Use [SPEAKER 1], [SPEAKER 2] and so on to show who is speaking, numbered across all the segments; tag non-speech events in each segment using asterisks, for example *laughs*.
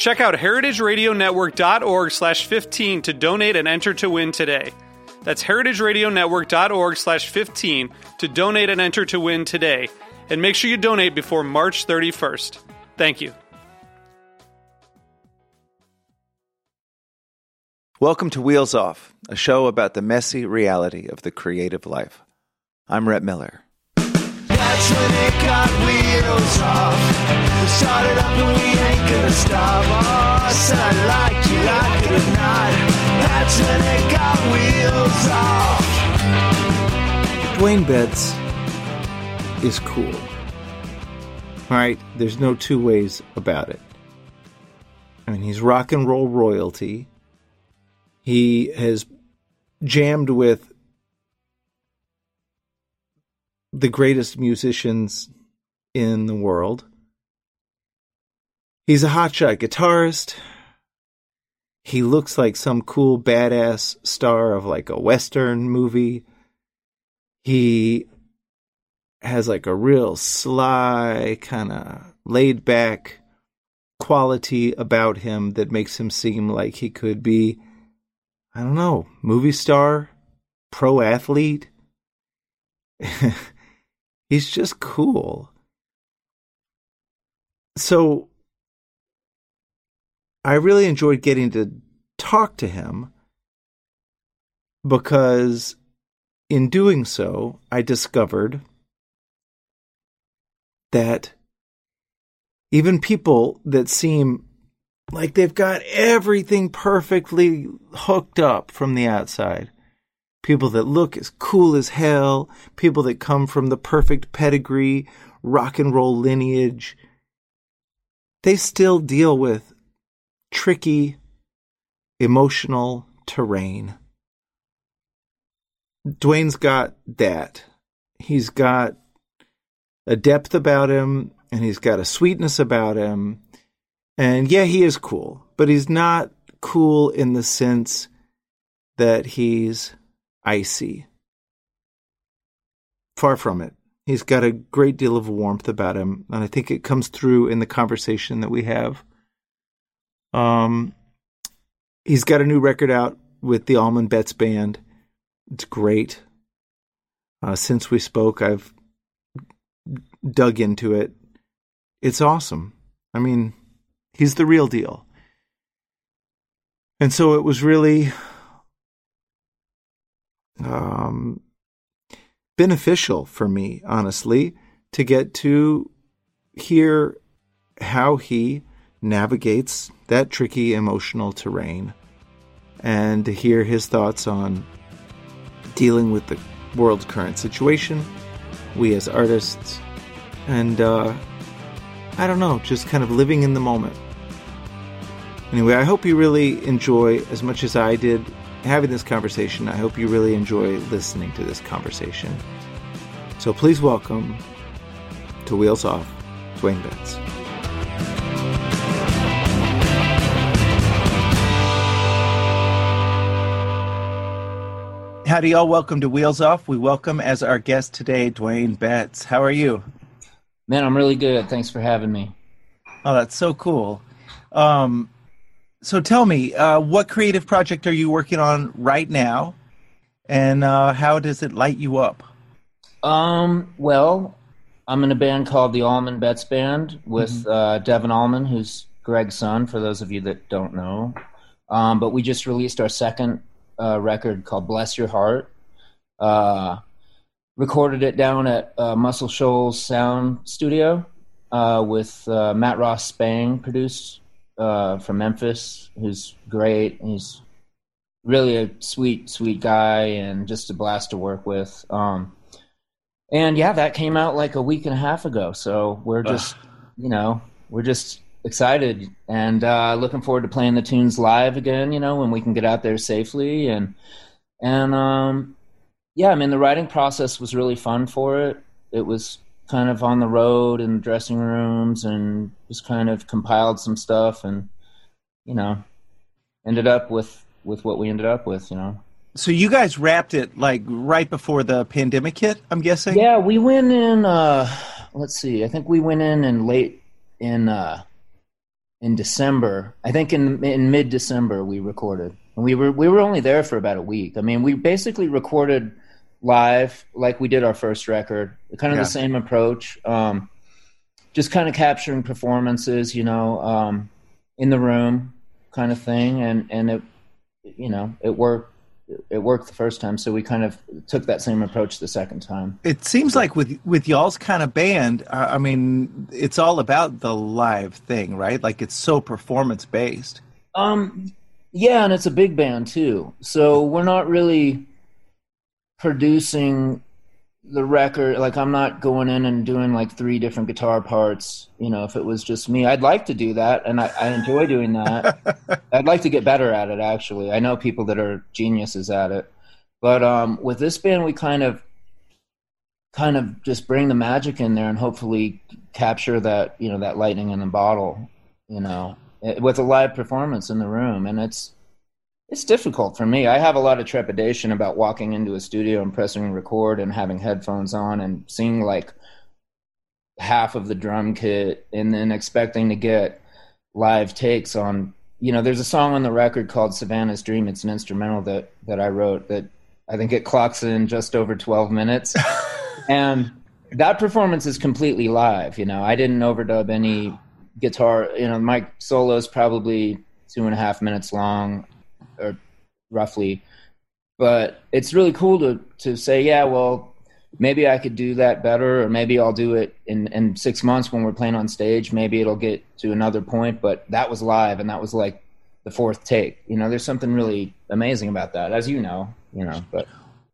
[SPEAKER 1] Check out heritageradionetwork.org slash 15 to donate and enter to win today. That's heritageradionetwork.org slash 15 to donate and enter to win today. And make sure you donate before March 31st. Thank you.
[SPEAKER 2] Welcome to Wheels Off, a show about the messy reality of the creative life. I'm Rhett Miller.
[SPEAKER 3] That's when it got wheels off. We started up and we ain't gonna stop. Oh, I said I like you, like it or not. That's when it got wheels off.
[SPEAKER 4] Duane Betts is cool. All right, there's no two ways about it. I mean, he's rock and roll royalty. He has jammed with the greatest musicians in the world. He's a hotshot guitarist. He looks like some cool badass star of like a western movie. He has like a real sly, kind of laid back quality about him that makes him seem like he could be, I don't know, movie star, pro athlete. *laughs* He's just cool. So I really enjoyed getting to talk to him because in doing so, I discovered that even people that seem like they've got everything perfectly hooked up from the outside, people that look as cool as hell, people that come from the perfect pedigree, rock and roll lineage, they still deal with tricky, emotional terrain. Duane's got that. He's got a depth about him and he's got a sweetness about him. And yeah, he is cool, but he's not cool in the sense that he's icy. Far from it. He's got a great deal of warmth about him, and I think it comes through in the conversation that we have. Um, he's got a new record out with the Allman Betts Band. It's great. Uh, since we spoke, I've dug into it. It's awesome. I mean, he's the real deal. And so it was really um, beneficial for me, honestly, to get to hear how he navigates that tricky emotional terrain and to hear his thoughts on dealing with the world's current situation, we as artists, and uh, I don't know, just kind of living in the moment. Anyway, I hope you really enjoy as much as I did having this conversation. I hope you really enjoy listening to this conversation. So please welcome to Wheels Off, Duane Betts. Howdy, y'all. Welcome to Wheels Off. We welcome as our guest today Duane Betts. How are you?
[SPEAKER 5] Man, I'm really good. Thanks for having me.
[SPEAKER 4] Oh, that's so cool. Um, so tell me, uh, what creative project are you working on right now, and uh, how does it light you up?
[SPEAKER 5] Um, well, I'm in a band called the Allman Betts Band with
[SPEAKER 4] Mm-hmm.
[SPEAKER 5] uh, Devon Allman, who's Gregg's son, for those of you that don't know. Um, but we just released our second uh, record called Bless Your Heart. Uh, recorded it down at uh, Muscle Shoals Sound Studio uh, with uh, Matt Ross Spang, produced uh, from Memphis, who's great. He's really a sweet, sweet guy and just a blast to work with. Um, and yeah, that came out like a week and a half ago. So we're just, you know, we're just excited and uh, looking forward to playing the tunes live again. You know, when we can get out there safely and and um, yeah, I mean the writing process was really fun for it. It was kind of on the road and dressing rooms and just kind of compiled some stuff and you know ended up with with what we ended up with. You know.
[SPEAKER 4] So you guys wrapped it like right before the pandemic hit, I'm guessing.
[SPEAKER 5] Yeah, we went in. uh Let's see. I think we went in in late in uh in December. I think in in mid December we recorded, and we were we were only there for about a week. I mean, we basically recorded live like we did our first record, kind of
[SPEAKER 4] Yeah.
[SPEAKER 5] the same approach. Um, just kind of capturing performances, you know, um, in the room, kind of thing, and and it, you know, it worked. It worked the first time, so we kind of took that same approach the second time.
[SPEAKER 4] It seems like with with y'all's kind of band, uh, I mean, it's all about the live thing, right? Like it's so performance based.
[SPEAKER 5] Um, yeah, and it's a big band too. So we're not really producing the record. Like I'm not going in and doing like three different guitar parts. You know, if it was just me, I'd like to do that, and I, I enjoy doing that. *laughs* I'd like to get better at it. Actually, I know people that are geniuses at it, but um, with this band, we kind of kind of just bring the magic in there and hopefully capture that you know that lightning in the bottle you know eh, with a live performance in the room and it's it's difficult for me. I have a lot of trepidation about walking into a studio and pressing record and having headphones on and seeing like half of the drum kit and then expecting to get live takes on you know there's a song on the record called savannah's dream. It's an instrumental that that i wrote that i think it clocks in just over 12 minutes. *laughs* And that performance is completely live you know. I didn't overdub any guitar you know my solo is probably two and a half minutes long or roughly. But it's really cool to to say yeah well maybe i could do that better or maybe i'll do it in in six months when we're playing on stage. Maybe it'll get to another point. But that was live and that was like the fourth take. You know there's something really amazing about that as you know you know but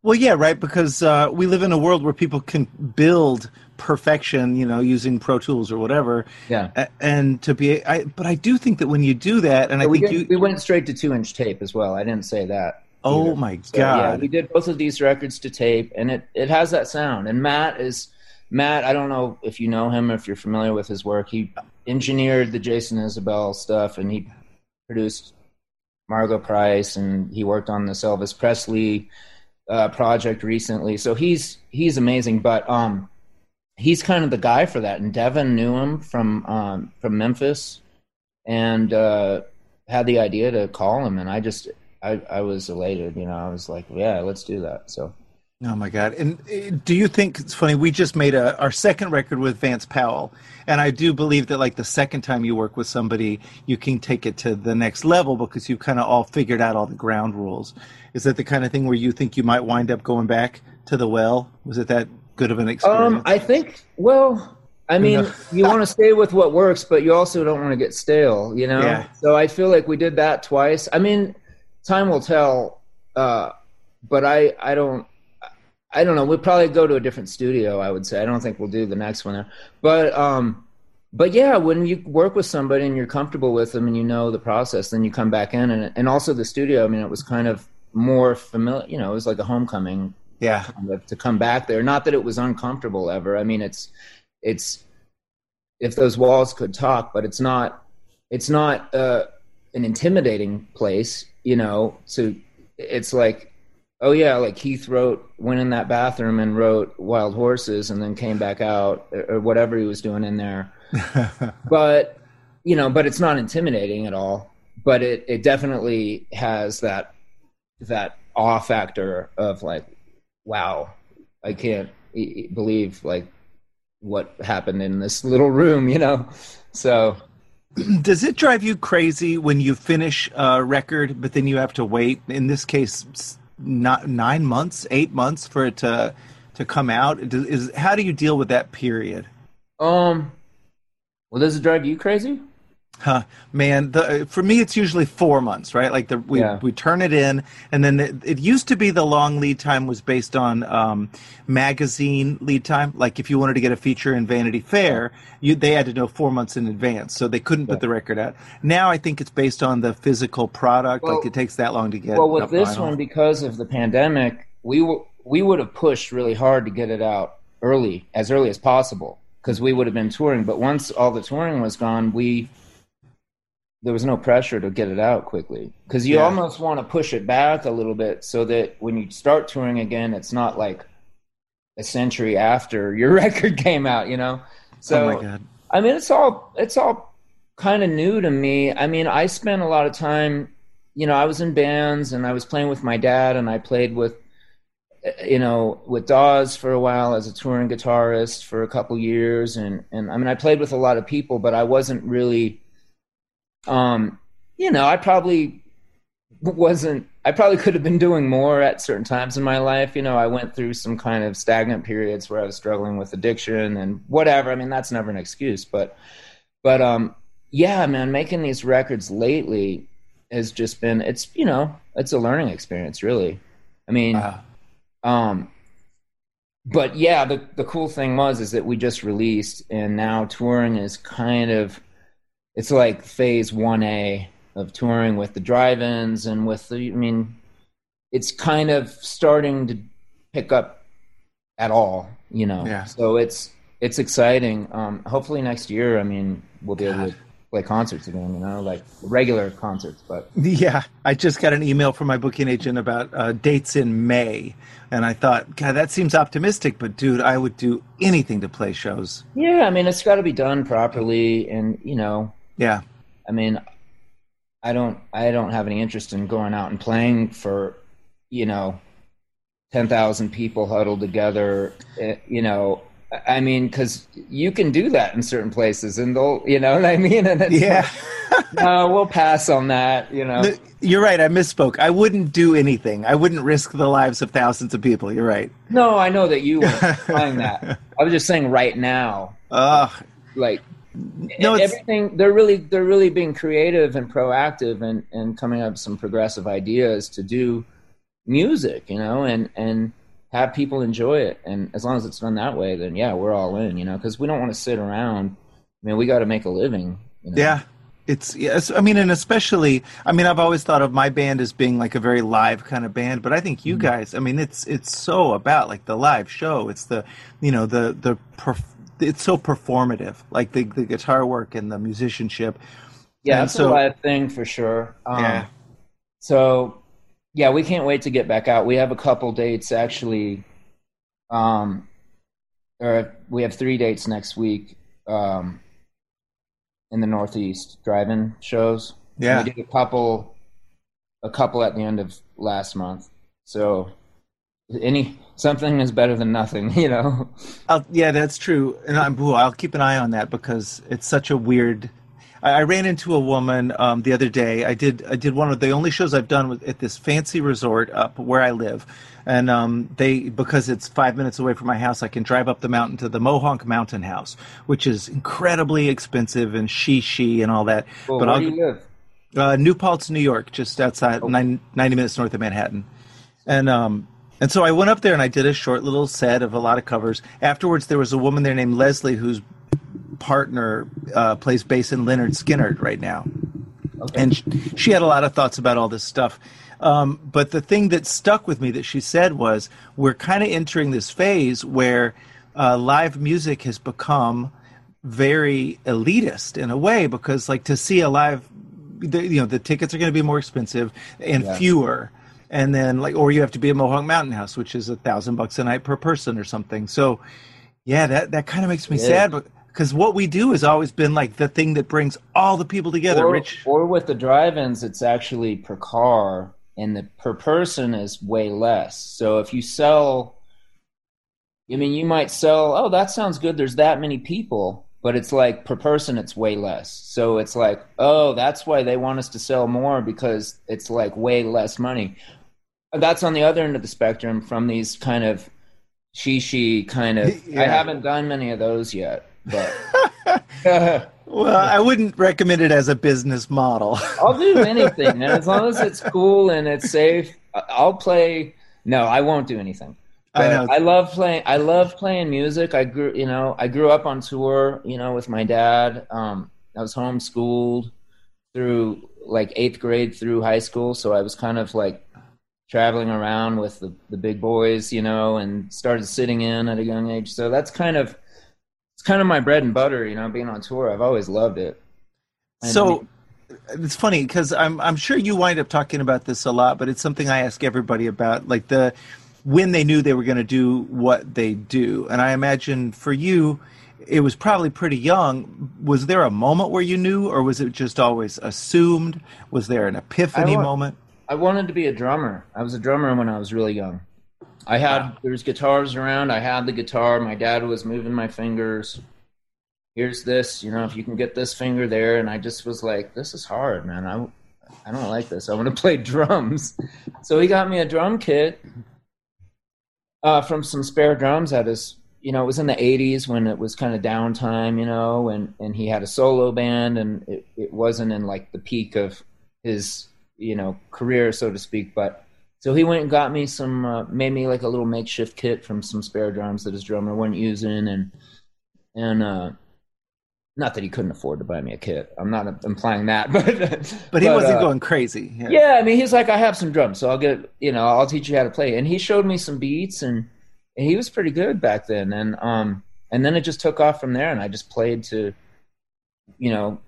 [SPEAKER 4] Well, yeah, right. Because uh, we live in a world where people can build perfection, you know, using Pro Tools or whatever.
[SPEAKER 5] Yeah.
[SPEAKER 4] A- And to be, I, but I do think that when you do that, and I
[SPEAKER 5] we,
[SPEAKER 4] think you,
[SPEAKER 5] we went straight to two inch tape as well. I didn't say that.
[SPEAKER 4] oh
[SPEAKER 5] either.
[SPEAKER 4] my
[SPEAKER 5] So, yeah, we did both of these records to tape, and it it has that sound. And Matt is Matt. I don't know if you know him or if you're familiar with his work. He engineered the Jason Isbell stuff, and he produced Margo Price, and he worked on this Elvis Presley uh, project recently. So he's he's amazing, but um, he's kind of the guy for that. And Devon knew him from um, from Memphis, and uh, had the idea to call him, and I just I I was elated. You know, I was like, yeah, let's do that. So
[SPEAKER 4] oh my god. And uh, do you think it's funny? We just made a our second record with Vance Powell, and I do believe that like the second time you work with somebody, you can take it to the next level because you've kind of all figured out all the ground rules. Is that the kind of thing where you think you might wind up going back to the well? Was it that good of an experience?
[SPEAKER 5] Um, I think. Well, I mean,
[SPEAKER 4] No.
[SPEAKER 5] you want to stay with what works, but you also don't want to get stale. You know.
[SPEAKER 4] Yeah.
[SPEAKER 5] So I feel like we did that twice. I mean, time will tell. Uh, but I, I don't. I don't know. We'll probably go to a different studio. I would say. I don't think we'll do the next one there. But um, but yeah, when you work with somebody and you're comfortable with them and you know the process, then you come back in and and also the studio. I mean, it was kind of more familiar. You know, it was like a homecoming
[SPEAKER 4] yeah.
[SPEAKER 5] kind of to come back there. Not that it was uncomfortable ever. I mean, it's it's if those walls could talk, but it's not it's not uh, an intimidating place. You know, so it's like oh yeah, like Keith wrote went in that bathroom and wrote Wild Horses and then came back out or, or whatever he was doing in there. *laughs* but you know, but it's not intimidating at all. But it it definitely has that that awe factor of like wow, I can't e- believe like what happened in this little room, you know. So *clears throat*
[SPEAKER 4] Does it drive you crazy when you finish a record, but then you have to wait? In this case, not nine months, eight months for it to to come out? Is how do you deal with that period?
[SPEAKER 5] Um, well, does it drive you crazy?
[SPEAKER 4] Huh, man, the, for me it's usually four months, right? Like the we
[SPEAKER 5] Yeah.
[SPEAKER 4] we turn it in, and then it, it used to be the long lead time was based on um, magazine lead time. Like if you wanted to get a feature in Vanity Fair, you they had to know four months in advance, so they couldn't put the record out. Now I think it's based on the physical product.
[SPEAKER 5] Well-
[SPEAKER 4] like it takes that long to get.
[SPEAKER 5] Well, with this
[SPEAKER 4] vinyl.
[SPEAKER 5] one, because of the pandemic, we we would have pushed really hard to get it out early, as early as possible, because we would have been touring. But once all the touring was gone, we there was no pressure to get it out quickly because you
[SPEAKER 4] Yeah.
[SPEAKER 5] almost want to push it back a little bit so that when you start touring again, it's not like a century after *laughs* your record came out. You know, so
[SPEAKER 4] oh my god,
[SPEAKER 5] I mean, it's all it's all kind of new to me. I mean, I spent a lot of time, you know, I was in bands and I was playing with my dad and I played with, uh, you know, with Dawes for a while as a touring guitarist for a couple years, and and I mean, I played with a lot of people, but I wasn't really, um, you know, I probably wasn't. I probably could have been doing more at certain times in my life. You know, I went through some kind of stagnant periods where I was struggling with addiction and whatever. I mean, that's never an excuse, but but um yeah man making these records lately has just been it's you know it's a learning experience really i mean
[SPEAKER 4] Wow.
[SPEAKER 5] um but yeah the the cool thing was is that we just released and now touring is kind of it's like phase 1a of touring with the drive-ins and with the i mean it's kind of starting to pick up at all you know
[SPEAKER 4] Yeah.
[SPEAKER 5] so it's it's exciting um hopefully next year i mean we'll be able to play concerts again you know like regular concerts but
[SPEAKER 4] Yeah, I just got an email from my booking agent about uh, dates in May, and I thought, God, that seems optimistic. But dude, I would do anything to play shows.
[SPEAKER 5] yeah i mean it's got to be done properly and you know
[SPEAKER 4] Yeah,
[SPEAKER 5] I mean, I don't I don't have any interest in going out and playing for, you know, ten thousand people huddled together. eh, You know, I- mean, because you can do that in certain places, and they'll, you know *laughs* what I mean. And
[SPEAKER 4] yeah.
[SPEAKER 5] like, no, we'll pass on that. You know,
[SPEAKER 4] You're right. I misspoke. I wouldn't do anything. I wouldn't risk the lives of thousands of people. You're right.
[SPEAKER 5] no, I know that you were playing *laughs* that. I was just saying right now,
[SPEAKER 4] Ugh.
[SPEAKER 5] like
[SPEAKER 4] No,
[SPEAKER 5] everything they're really they're really being creative and proactive and and coming up with some progressive ideas to do music you know and and have people enjoy it and as long as it's done that way then yeah we're all in you know because we don't want to sit around i mean we got to make a living you know?
[SPEAKER 4] Yeah. It's yes. I mean, and especially, I mean, I've always thought of my band as being like a very live kind of band, but I think
[SPEAKER 5] Mm-hmm.
[SPEAKER 4] you guys, I mean, it's it's so about like the live show. It's the, you know, the the perf- it's so performative, like the the guitar work and the musicianship.
[SPEAKER 5] yeah
[SPEAKER 4] And
[SPEAKER 5] that's
[SPEAKER 4] so-
[SPEAKER 5] a live thing for sure um,
[SPEAKER 4] Yeah.
[SPEAKER 5] so yeah we can't wait to get back out we have a couple dates actually um or we have three dates next week um in the northeast drive-in shows
[SPEAKER 4] Yeah.
[SPEAKER 5] we did a couple a couple at the end of last month so any something is better than nothing *laughs* you know
[SPEAKER 4] I'll, yeah, that's true, and I'm, ooh, I'll keep an eye on that because it's such a weird. I, I ran into a woman um, the other day. I did I did one of the only shows I've done with, at this fancy resort up where I live, and um, they because it's five minutes away from my house, I can drive up the mountain to the Mohonk Mountain House, which is incredibly expensive and she she and all that.
[SPEAKER 5] well,
[SPEAKER 4] but
[SPEAKER 5] where
[SPEAKER 4] I'll,
[SPEAKER 5] do you live
[SPEAKER 4] uh, New Paltz, New York, just outside nine, 90 minutes north of Manhattan. And um, and so I went up there and I did a short little set of a lot of covers. Afterwards, there was a woman there named Leslie whose partner uh, plays bass in Lynyrd Skynyrd right now, and she, she had a lot of thoughts about all this stuff. Um, but the thing that stuck with me that she said was, we're kind of entering this phase where uh, live music has become very elitist in a way because, like, to see a live, the, you know, the tickets are going to be more expensive and
[SPEAKER 5] Yeah.
[SPEAKER 4] fewer and then like or you have to be at Mohonk Mountain House, which is a thousand bucks a night per person or something. So yeah, that that kind of makes me
[SPEAKER 5] Yeah.
[SPEAKER 4] sad, but because what we do has always been like the thing that brings all the people together.
[SPEAKER 5] or,
[SPEAKER 4] Rich,
[SPEAKER 5] or with the drive-ins it's actually per car and the per person is way less so if you sell i mean you might sell oh that sounds good there's that many people but it's like per person it's way less so it's like oh that's why they want us to sell more because it's like way less money that's on the other end of the spectrum from these kind of she she kind of. I haven't done many of those yet, but *laughs*
[SPEAKER 4] Well, I wouldn't recommend it as a business model. *laughs*
[SPEAKER 5] I'll do anything, man. As long as it's cool and it's safe, I'll play. No, I won't do anything.
[SPEAKER 4] I know.
[SPEAKER 5] I love playing. I love playing music. I grew, you know, I grew up on tour, you know, with my dad. Um, I was homeschooled through like eighth grade through high school, so I was kind of like traveling around with the, the big boys, you know, and started sitting in at a young age. So that's kind of it's kind of my bread and butter, you know, being on tour. I've always loved it. And-
[SPEAKER 4] So it's funny because I'm I'm sure you wind up talking about this a lot, but it's something I ask everybody about, like the when they knew they were going to do what they do, and I imagine for you. It was probably pretty young. Was there a moment where you knew, or was it just always assumed? Was there an epiphany moment?
[SPEAKER 5] I wanted to be a drummer. I was a drummer when I was really young. I had there was guitars around. I had the guitar. My dad was moving my fingers. Here's this, you know, if you can get this finger there, and I just was like, this is hard, man. I I don't like this. I want to *laughs* play drums. So he got me a drum kit uh, from some spare drums at his. You know, it was in the '80s when it was kind of downtime. You know, and and he had a solo band, and it, it wasn't in like the peak of his you know career, so to speak. But so he went and got me some, uh, made me like a little makeshift kit from some spare drums that his drummer wasn't using, and and uh, not that he couldn't afford to buy me a kit. I'm not implying that, *laughs* but
[SPEAKER 4] But he wasn't
[SPEAKER 5] uh,
[SPEAKER 4] going crazy. Yeah.
[SPEAKER 5] yeah, I mean, he's like, I have some drums, so I'll get, you know, I'll teach you how to play. And he showed me some beats, and, and he was pretty good back then. And um, and then it just took off from there, and I just played to, you know,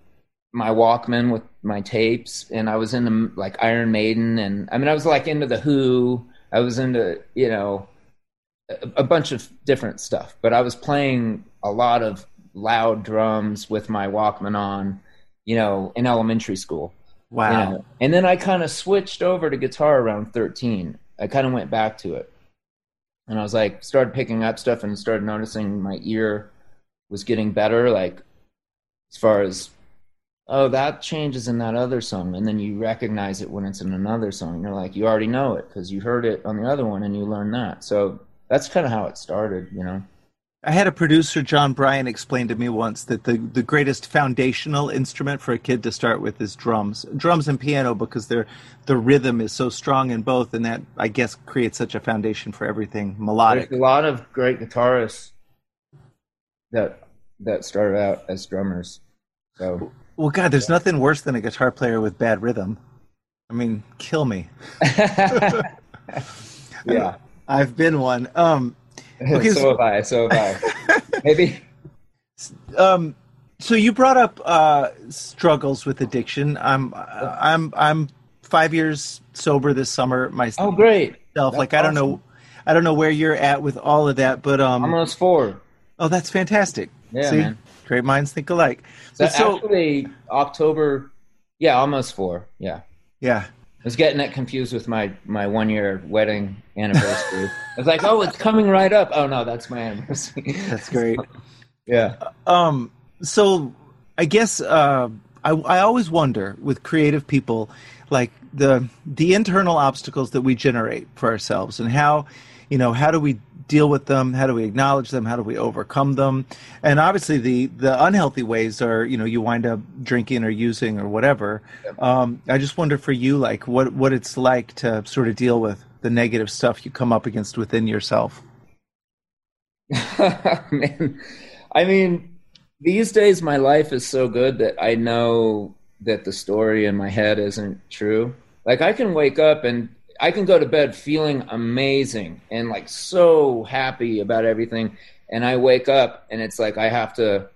[SPEAKER 5] my Walkman with my tapes, and I was into like Iron Maiden, and I mean, I was like into the Who. I was into, you know, a, a bunch of different stuff, but I was playing a lot of loud drums with my Walkman on, you know, in elementary school.
[SPEAKER 4] Wow.
[SPEAKER 5] You know, And then I kind of switched over to guitar around 13. I kind of went back to it. And I was like, started picking up stuff and started noticing my ear was getting better. Like, as far as, oh, that changes in that other song. And then you recognize it when it's in another song. You're like, you already know it because you heard it on the other one and you learned that. So that's kind of how it started, you know?
[SPEAKER 4] I had a producer, Jon Brion, explain to me once that the, the greatest foundational instrument for a kid to start with is drums. Drums and piano because they're, the rhythm is so strong in both, and that, I guess, creates such a foundation for everything melodic.
[SPEAKER 5] There's a lot of great guitarists that that started out as drummers. So
[SPEAKER 4] Well, God, there's nothing worse than a guitar player with bad rhythm. I mean, kill me. *laughs* *laughs*
[SPEAKER 5] yeah.
[SPEAKER 4] I've been one. Um, Okay, *laughs*
[SPEAKER 5] so
[SPEAKER 4] so-
[SPEAKER 5] have I. So have I. Maybe.
[SPEAKER 4] um, so you brought up uh, struggles with addiction. I'm, I'm, I'm five years sober this summer myself.
[SPEAKER 5] Oh, great.
[SPEAKER 4] Self, like I don't know, I don't know where you're at with all of that, but um, I'm
[SPEAKER 5] Almost four.
[SPEAKER 4] oh, that's fantastic.
[SPEAKER 5] Yeah,
[SPEAKER 4] See,
[SPEAKER 5] man.
[SPEAKER 4] Great minds think alike.
[SPEAKER 5] So,
[SPEAKER 4] so
[SPEAKER 5] actually, October. Yeah, almost four. Yeah.
[SPEAKER 4] yeah,
[SPEAKER 5] I was getting that confused with my my one year wedding anniversary. I was like, oh, it's coming right up. Oh no, that's my anniversary.
[SPEAKER 4] that's great. *laughs*
[SPEAKER 5] yeah.
[SPEAKER 4] Um, so I guess uh, I, I always wonder with creative people, like the the internal obstacles that we generate for ourselves, and how you know how do we deal with them? How do we acknowledge them? How do we overcome them? And obviously, the the unhealthy ways are you know you wind up drinking or using or whatever. Um, I just wonder for you, like what what it's like to sort of deal with the negative stuff you come up against within yourself. *laughs*
[SPEAKER 5] Man, I mean, these days my life is so good that I know that the story in my head isn't true. Like I can wake up and I can go to bed feeling amazing and like so happy about everything, and I wake up and it's like I have to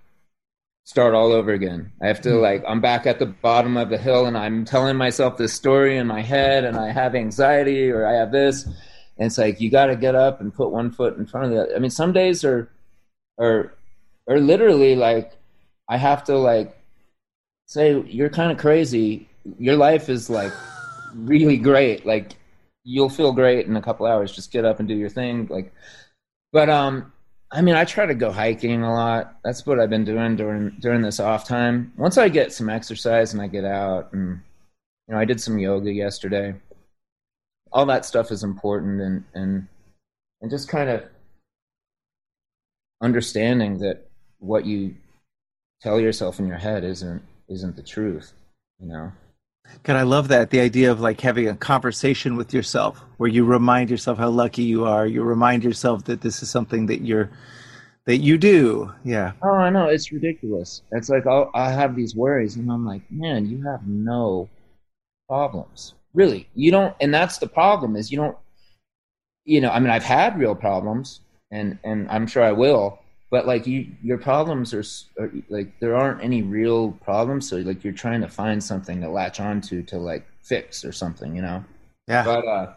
[SPEAKER 5] start all over again. I have to hmm. like I'm back at the bottom of the hill and I'm telling myself this story in my head and I have anxiety or I have this and it's like you got to get up and put one foot in front of the other. I mean some days are are are literally like I have to like say you're kind of crazy. Your life is like really great. Like you'll feel great in a couple hours. Just get up and do your thing. Like, but um, I mean, I try to go hiking a lot. That's what I've been doing during during this off time. Once I get some exercise and I get out, and you know, I did some yoga yesterday. All that stuff is important, and and and just kind of understanding that what you tell yourself in your head isn't isn't the truth you know
[SPEAKER 4] God, I love that. The idea of like having a conversation with yourself where you remind yourself how lucky you are. You remind yourself that this is something that you're that you do. Yeah.
[SPEAKER 5] oh i know it's ridiculous it's like I'll, i have these worries and i'm like man you have no problems really you don't and that's the problem is you don't you know i mean i've had real problems and and i'm sure i will but like you your problems are, are like there aren't any real problems so like you're trying to find something to latch onto to like fix or something you know
[SPEAKER 4] Yeah.
[SPEAKER 5] but uh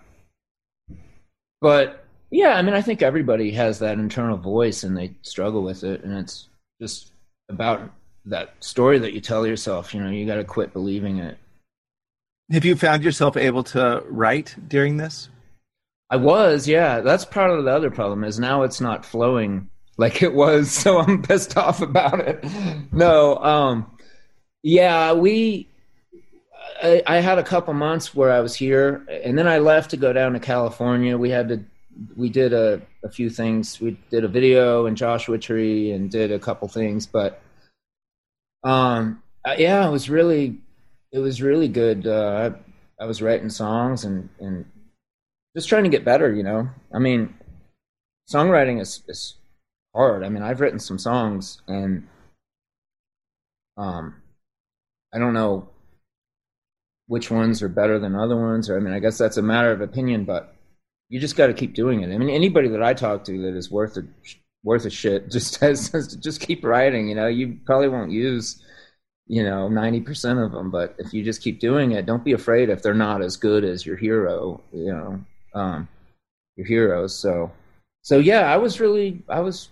[SPEAKER 5] but yeah i mean i think everybody has that internal voice and they struggle with it and it's just about that story that you tell yourself you know you got to quit believing it
[SPEAKER 4] Have you found yourself able to write during this?
[SPEAKER 5] i was yeah that's part of the other problem is now it's not flowing like it was *laughs* so i'm pissed off about it. No um yeah we I, I had a couple months where i was here and then i left to go down to california. We had to we did a, a few things. We did a video in joshua tree and did a couple things but um uh, yeah it was really it was really good. Uh i, I was writing songs and and just trying to get better you know? I mean songwriting is is hard. I mean i've written some songs and um i don't know which ones are better than other ones or i mean i guess that's a matter of opinion but you just got to keep doing it. I mean anybody that i talk to that is worth a worth a shit *laughs* just says just keep writing you know? You probably won't use you know 90% of them but if you just keep doing it don't be afraid if they're not as good as your hero you know um your heroes. So so yeah i was really i was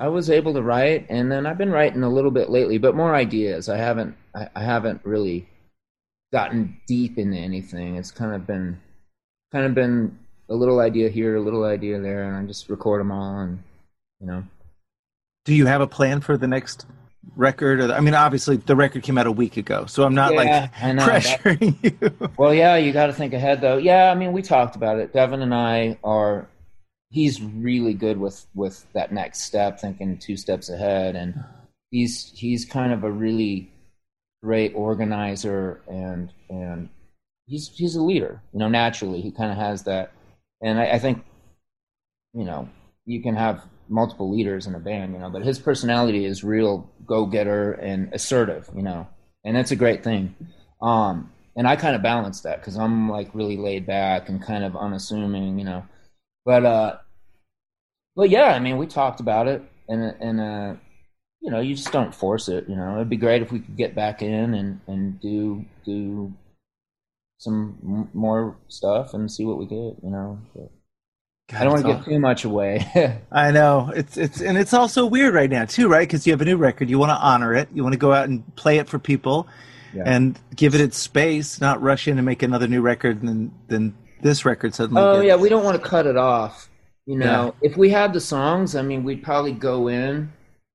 [SPEAKER 5] i was able to write and then i've been writing a little bit lately but more ideas i haven't i, I haven't really gotten deep into anything it's kind of been kind of been a little idea here a little idea there and i just record them all and you know
[SPEAKER 4] Do you have a plan for the next record? Or the, I mean, obviously the record came out a week ago, so I'm not
[SPEAKER 5] Yeah,
[SPEAKER 4] like
[SPEAKER 5] know, that-
[SPEAKER 4] pressuring *laughs* you.
[SPEAKER 5] Well, yeah, you got to think ahead though. Yeah, I mean, we talked about it. Devon and I are. He's really good with with that next step, thinking two steps ahead, and he's he's kind of a really great organizer and and he's he's a leader. You know, naturally, he kind of has that, and I, I think, you know, you can have multiple leaders in a band, you know, but his personality is real go getter and assertive, you know, and that's a great thing. Um, and I kind of balance that because I'm like really laid back and kind of unassuming, you know. But uh, but yeah, I mean, we talked about it, and and uh, you know, you just don't force it. You know, it'd be great if we could get back in and and do do some m- more stuff and see what we get. You know, but I don't want to give too much away. *laughs*
[SPEAKER 4] I know it's it's and it's also weird right now too, right? Because you have a new record, you want to honor it, you want to go out and play it for people,
[SPEAKER 5] Yeah.
[SPEAKER 4] and give it its space, not rush in and make another new record, and then then this record suddenly.
[SPEAKER 5] Oh
[SPEAKER 4] gets-
[SPEAKER 5] yeah, we don't want to cut it off. You know, if we had the songs, I mean, we'd probably go in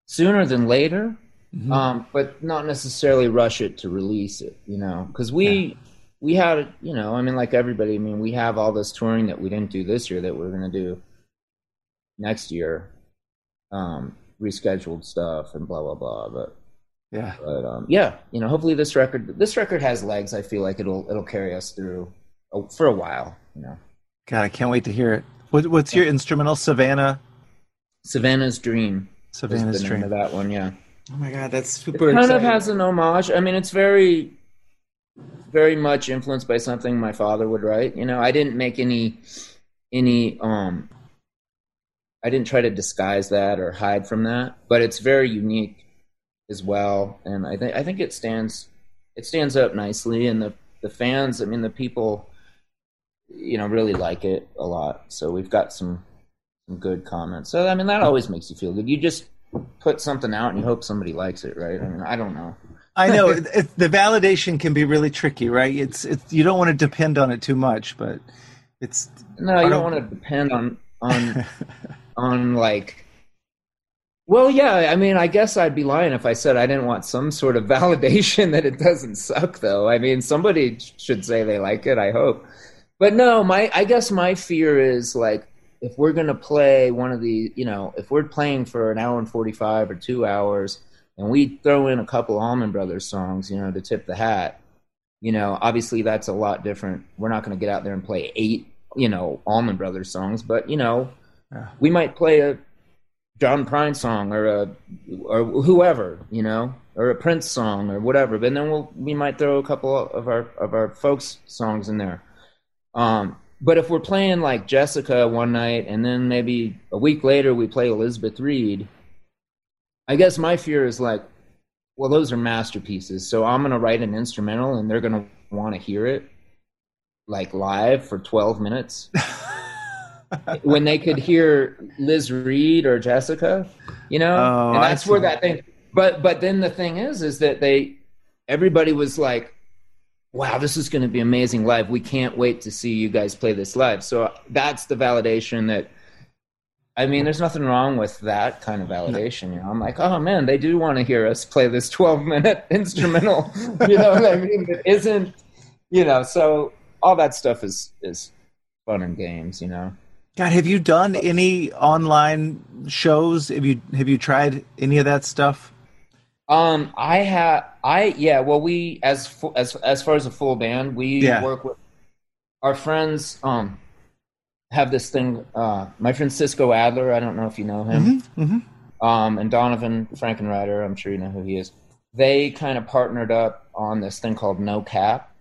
[SPEAKER 5] sooner than later,
[SPEAKER 4] Mhm.
[SPEAKER 5] um, but not necessarily rush it to release it. You know, because we we had, you know, I mean, like everybody, I mean, we have all this touring that we didn't do this year that we're gonna do next year, um, rescheduled stuff and blah blah blah. But
[SPEAKER 4] yeah.
[SPEAKER 5] but um, yeah, you know, hopefully this record this record has legs. I feel like it'll it'll carry us through for a while. You know.
[SPEAKER 4] God, I can't wait to hear it. What, what's your instrumental, Savannah?
[SPEAKER 5] Savannah's Dream.
[SPEAKER 4] Savannah's
[SPEAKER 5] the name
[SPEAKER 4] Dream.
[SPEAKER 5] of that one, yeah.
[SPEAKER 4] Oh my God, that's super.
[SPEAKER 5] It
[SPEAKER 4] super
[SPEAKER 5] kind
[SPEAKER 4] exciting.
[SPEAKER 5] of has an homage. I mean, it's very, very much influenced by something my father would write. You know, I didn't make any, any, um, I didn't try to disguise that or hide from that, but it's very unique as well. And I think I think it stands, it stands up nicely, and the the fans. I mean, the people, you know, really like it a lot. So we've got some some good comments. So I mean, that always makes you feel good. You just put something out and you hope somebody likes it, right? I mean, I don't know.
[SPEAKER 4] I know it, it, the validation can be really tricky, right? It's it's you don't want to depend on it too much, but it's
[SPEAKER 5] No, you don't want to depend on on *laughs* on like. Well, yeah. I mean, I guess I'd be lying if I said I didn't want some sort of *laughs* validation that it doesn't suck, though. I mean, somebody should say they like it. I hope, but no. My I guess my fear is like if we're gonna play one of the, you know, if we're playing for an hour and forty five or two hours, and we throw in a couple Allman Brothers songs, you know, to tip the hat, you know, obviously that's a lot different. We're not gonna get out there and play eight, you know, Allman Brothers songs, but you know,
[SPEAKER 4] Yeah.
[SPEAKER 5] we might play a John Prine song or a or whoever, you know, or a Prince song or whatever. But then we'll we might throw a couple of our of our folks songs in there. Um, but if we're playing like Jessica one night and then maybe a week later we play Elizabeth Reed, I guess my fear is like, well, those are masterpieces. So I'm gonna write an instrumental and they're gonna want to hear it like live for 12 minutes *laughs* when they could hear Liz Reed or Jessica, you know,
[SPEAKER 4] Oh,
[SPEAKER 5] and that's where that thing. But but then the thing is, is that they everybody was like, "Wow, this is going to be amazing live. We can't wait to see you guys play this live." So uh, that's the validation that. I mean, there's nothing wrong with that kind of validation. You know, I'm like, oh man, they do want to hear us play this 12 minute *laughs* instrumental. *laughs* you know what I mean? It isn't, you know. So all that stuff is is fun and games. You know.
[SPEAKER 4] God, have you done any online shows? Have you have you tried any of that stuff?
[SPEAKER 5] Um, I have, I yeah. Well, we as as as far as a full band, we
[SPEAKER 4] Yeah.
[SPEAKER 5] work with our friends. Um, have this thing. Uh, my friend Cisco Adler. I don't know if you know him.
[SPEAKER 4] Mm-hmm.
[SPEAKER 5] Um, and Donovan Frankenreiter. I'm sure you know who he is. They kind of partnered up on this thing called No Cap,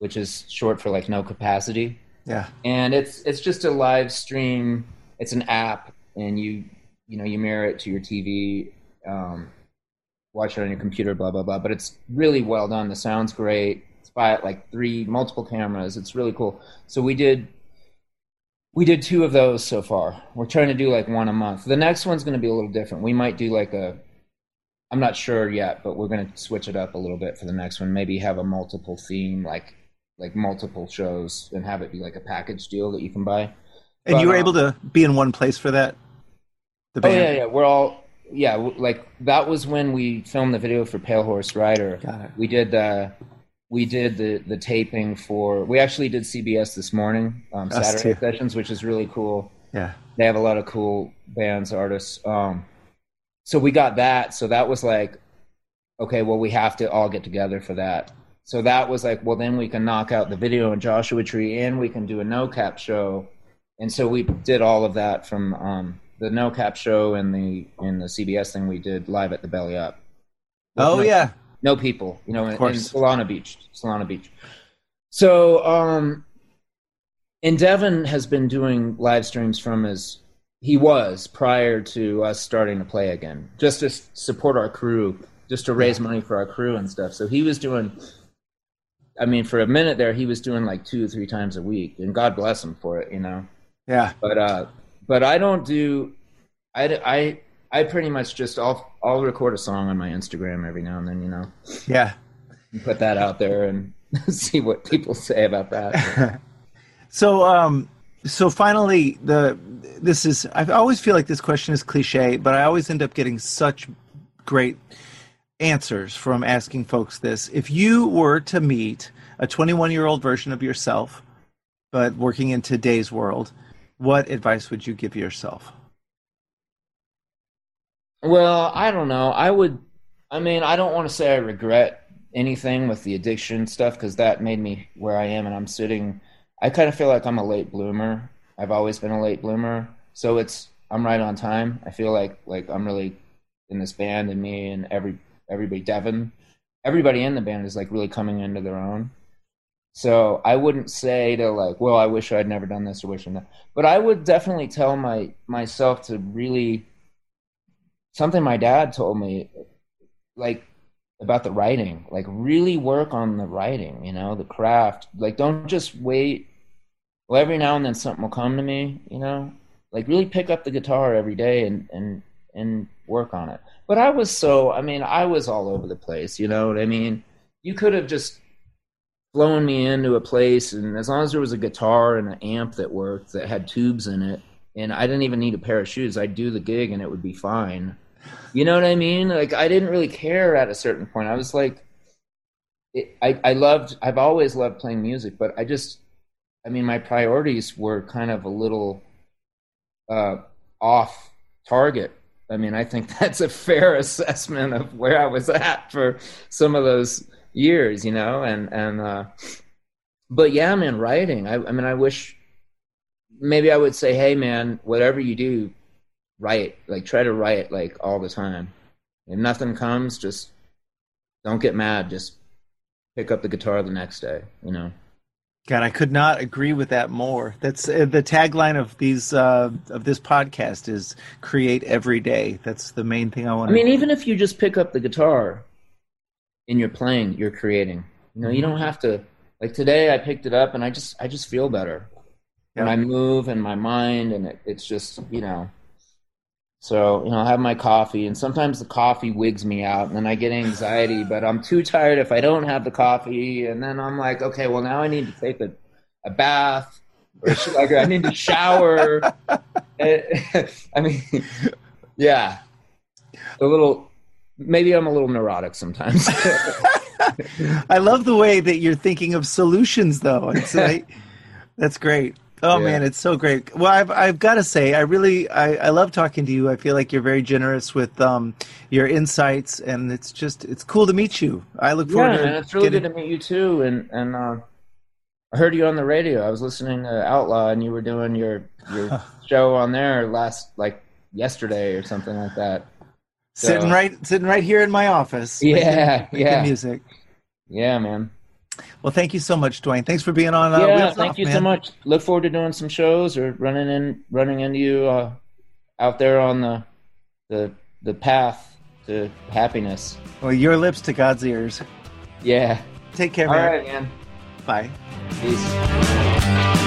[SPEAKER 5] which is short for like no capacity
[SPEAKER 4] Yeah.
[SPEAKER 5] and it's it's just a live stream. It's an app, and you you know you mirror it to your TV, um, watch it on your computer, blah blah blah. But it's really well done. The sound's great. It's by like three multiple cameras. It's really cool. So we did we did two of those so far. We're trying to do like one a month. The next one's going to be a little different. We might do like a I'm not sure yet, but we're going to switch it up a little bit for the next one. Maybe have a multiple theme, like like multiple shows, and have it be like a package deal that you can buy.
[SPEAKER 4] And
[SPEAKER 5] But,
[SPEAKER 4] you were
[SPEAKER 5] uh,
[SPEAKER 4] able to be in one place for that. The
[SPEAKER 5] Oh yeah, yeah. We're all yeah. Like that was when we filmed the video for Pale Horse Rider. We did uh, we did the the taping for. We actually did CBS this morning, um,
[SPEAKER 4] Us
[SPEAKER 5] Saturday
[SPEAKER 4] too.
[SPEAKER 5] sessions, which is really cool.
[SPEAKER 4] Yeah.
[SPEAKER 5] They have a lot of cool bands, artists. Um, so we got that. So that was like, okay, well, we have to all get together for that. So that was like, well, then we can knock out the video in Joshua Tree, and we can do a no cap show. And so we did all of that from um, the no cap show and the and the CBS thing we did live at the Belly Up.
[SPEAKER 4] Oh
[SPEAKER 5] no-
[SPEAKER 4] yeah.
[SPEAKER 5] no people, you know, in, in. Solana Beach, Solana Beach. So, um, and Devon has been doing live streams from his, he was prior to us starting to play again, just to support our crew, just to raise money for our crew and stuff. So he was doing, I mean, for a minute there, he was doing like two or three times a week, and God bless him for it, you know
[SPEAKER 4] Yeah.
[SPEAKER 5] but uh but i don't do i i i pretty much just i'll i'll record a song on my instagram every now and then you know
[SPEAKER 4] Yeah.
[SPEAKER 5] put that out there and *laughs* see what people say about that *laughs*
[SPEAKER 4] So um so finally the this is I always feel like this question is cliche, but I always end up getting such great answers from asking folks this. If you were to meet a 21-year-old version of yourself but working in today's world, what advice would you give yourself?
[SPEAKER 5] well i don't know. I would i mean i don't want to say i regret anything with the addiction stuff because that made me where i am and i'm sitting. I kind of feel like i'm a late bloomer. I've always been a late bloomer. So it's i'm right on time. I feel like like i'm really in this band and me and every everybody devon everybody in the band is like really coming into their own so i wouldn't say to like well i wish i'd never done this or wish i that but i would definitely tell my myself to really something my dad told me like about the writing like really work on the writing you know the craft like don't just wait well every now and then something will come to me you know like really pick up the guitar every day and and and work on it. But i was so i mean i was all over the place you know what i mean? You could have just flown me into a place and as long as there was a guitar and an amp that worked that had tubes in it and i didn't even need a pair of shoes i'd do the gig and it would be fine. You know what i mean? Like i didn't really care at a certain point. I was like it, I, I loved i've always loved playing music but i just i mean my priorities were kind of a little uh, off target. I mean, I think *laughs* that's a fair assessment of where I was at for some of those years, you know, and and uh, but yeah, man, writing. I, I mean, I wish maybe I would say, hey, man, whatever you do, write. Like, try to write like all the time. If nothing comes, just don't get mad. Just pick up the guitar the next day. You know.
[SPEAKER 4] God, I could not agree with that more. That's uh, the tagline of these uh, of this podcast is create every day. That's the main thing I want.
[SPEAKER 5] I mean, even if you just pick up the guitar and you're playing, you're creating. You know, you don't mm-hmm. have to. Like today, I picked it up and I just I just feel better
[SPEAKER 4] Yeah.
[SPEAKER 5] I move and my mind, and it, it's just you know. So you know, I have my coffee, and sometimes the coffee wigs me out, and then I get anxiety. But I'm too tired if I don't have the coffee, and then I'm like, okay, well now I need to take a, a bath, or like I need to shower. *laughs* *laughs* I mean, yeah, a little. Maybe I'm a little neurotic sometimes. *laughs*
[SPEAKER 4] I love the way that you're thinking of solutions, though. It's like, *laughs* that's great. Oh
[SPEAKER 5] Yeah.
[SPEAKER 4] man, it's so great. Well, I've I've got to say, I really I, I love talking to you. I feel like you're very generous with um, your insights, and it's just it's cool to meet you. I look forward
[SPEAKER 5] yeah,
[SPEAKER 4] to
[SPEAKER 5] man, it's really
[SPEAKER 4] getting-
[SPEAKER 5] good to meet you too. And and uh, I heard you on the radio. I was listening to Outlaw, and you were doing your your *laughs* show on there last like yesterday or something like that.
[SPEAKER 4] Sitting
[SPEAKER 5] so-
[SPEAKER 4] right sitting right here in my office.
[SPEAKER 5] Yeah,
[SPEAKER 4] making, making music.
[SPEAKER 5] Yeah, man.
[SPEAKER 4] Well, thank you so much, Duane. Thanks for being on. Uh,
[SPEAKER 5] yeah,
[SPEAKER 4] Wheels
[SPEAKER 5] thank
[SPEAKER 4] Off,
[SPEAKER 5] you so much. Look forward to doing some shows or running in running into you uh, out there on the the the path to happiness.
[SPEAKER 4] Well, your lips to God's ears.
[SPEAKER 5] Yeah.
[SPEAKER 4] Take care,
[SPEAKER 5] All
[SPEAKER 4] man.
[SPEAKER 5] right, man.
[SPEAKER 4] Bye.
[SPEAKER 5] Peace.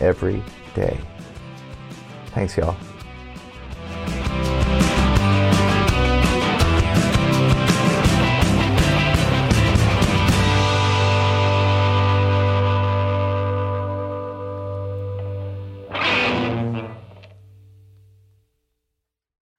[SPEAKER 2] every day. Thanks, y'all.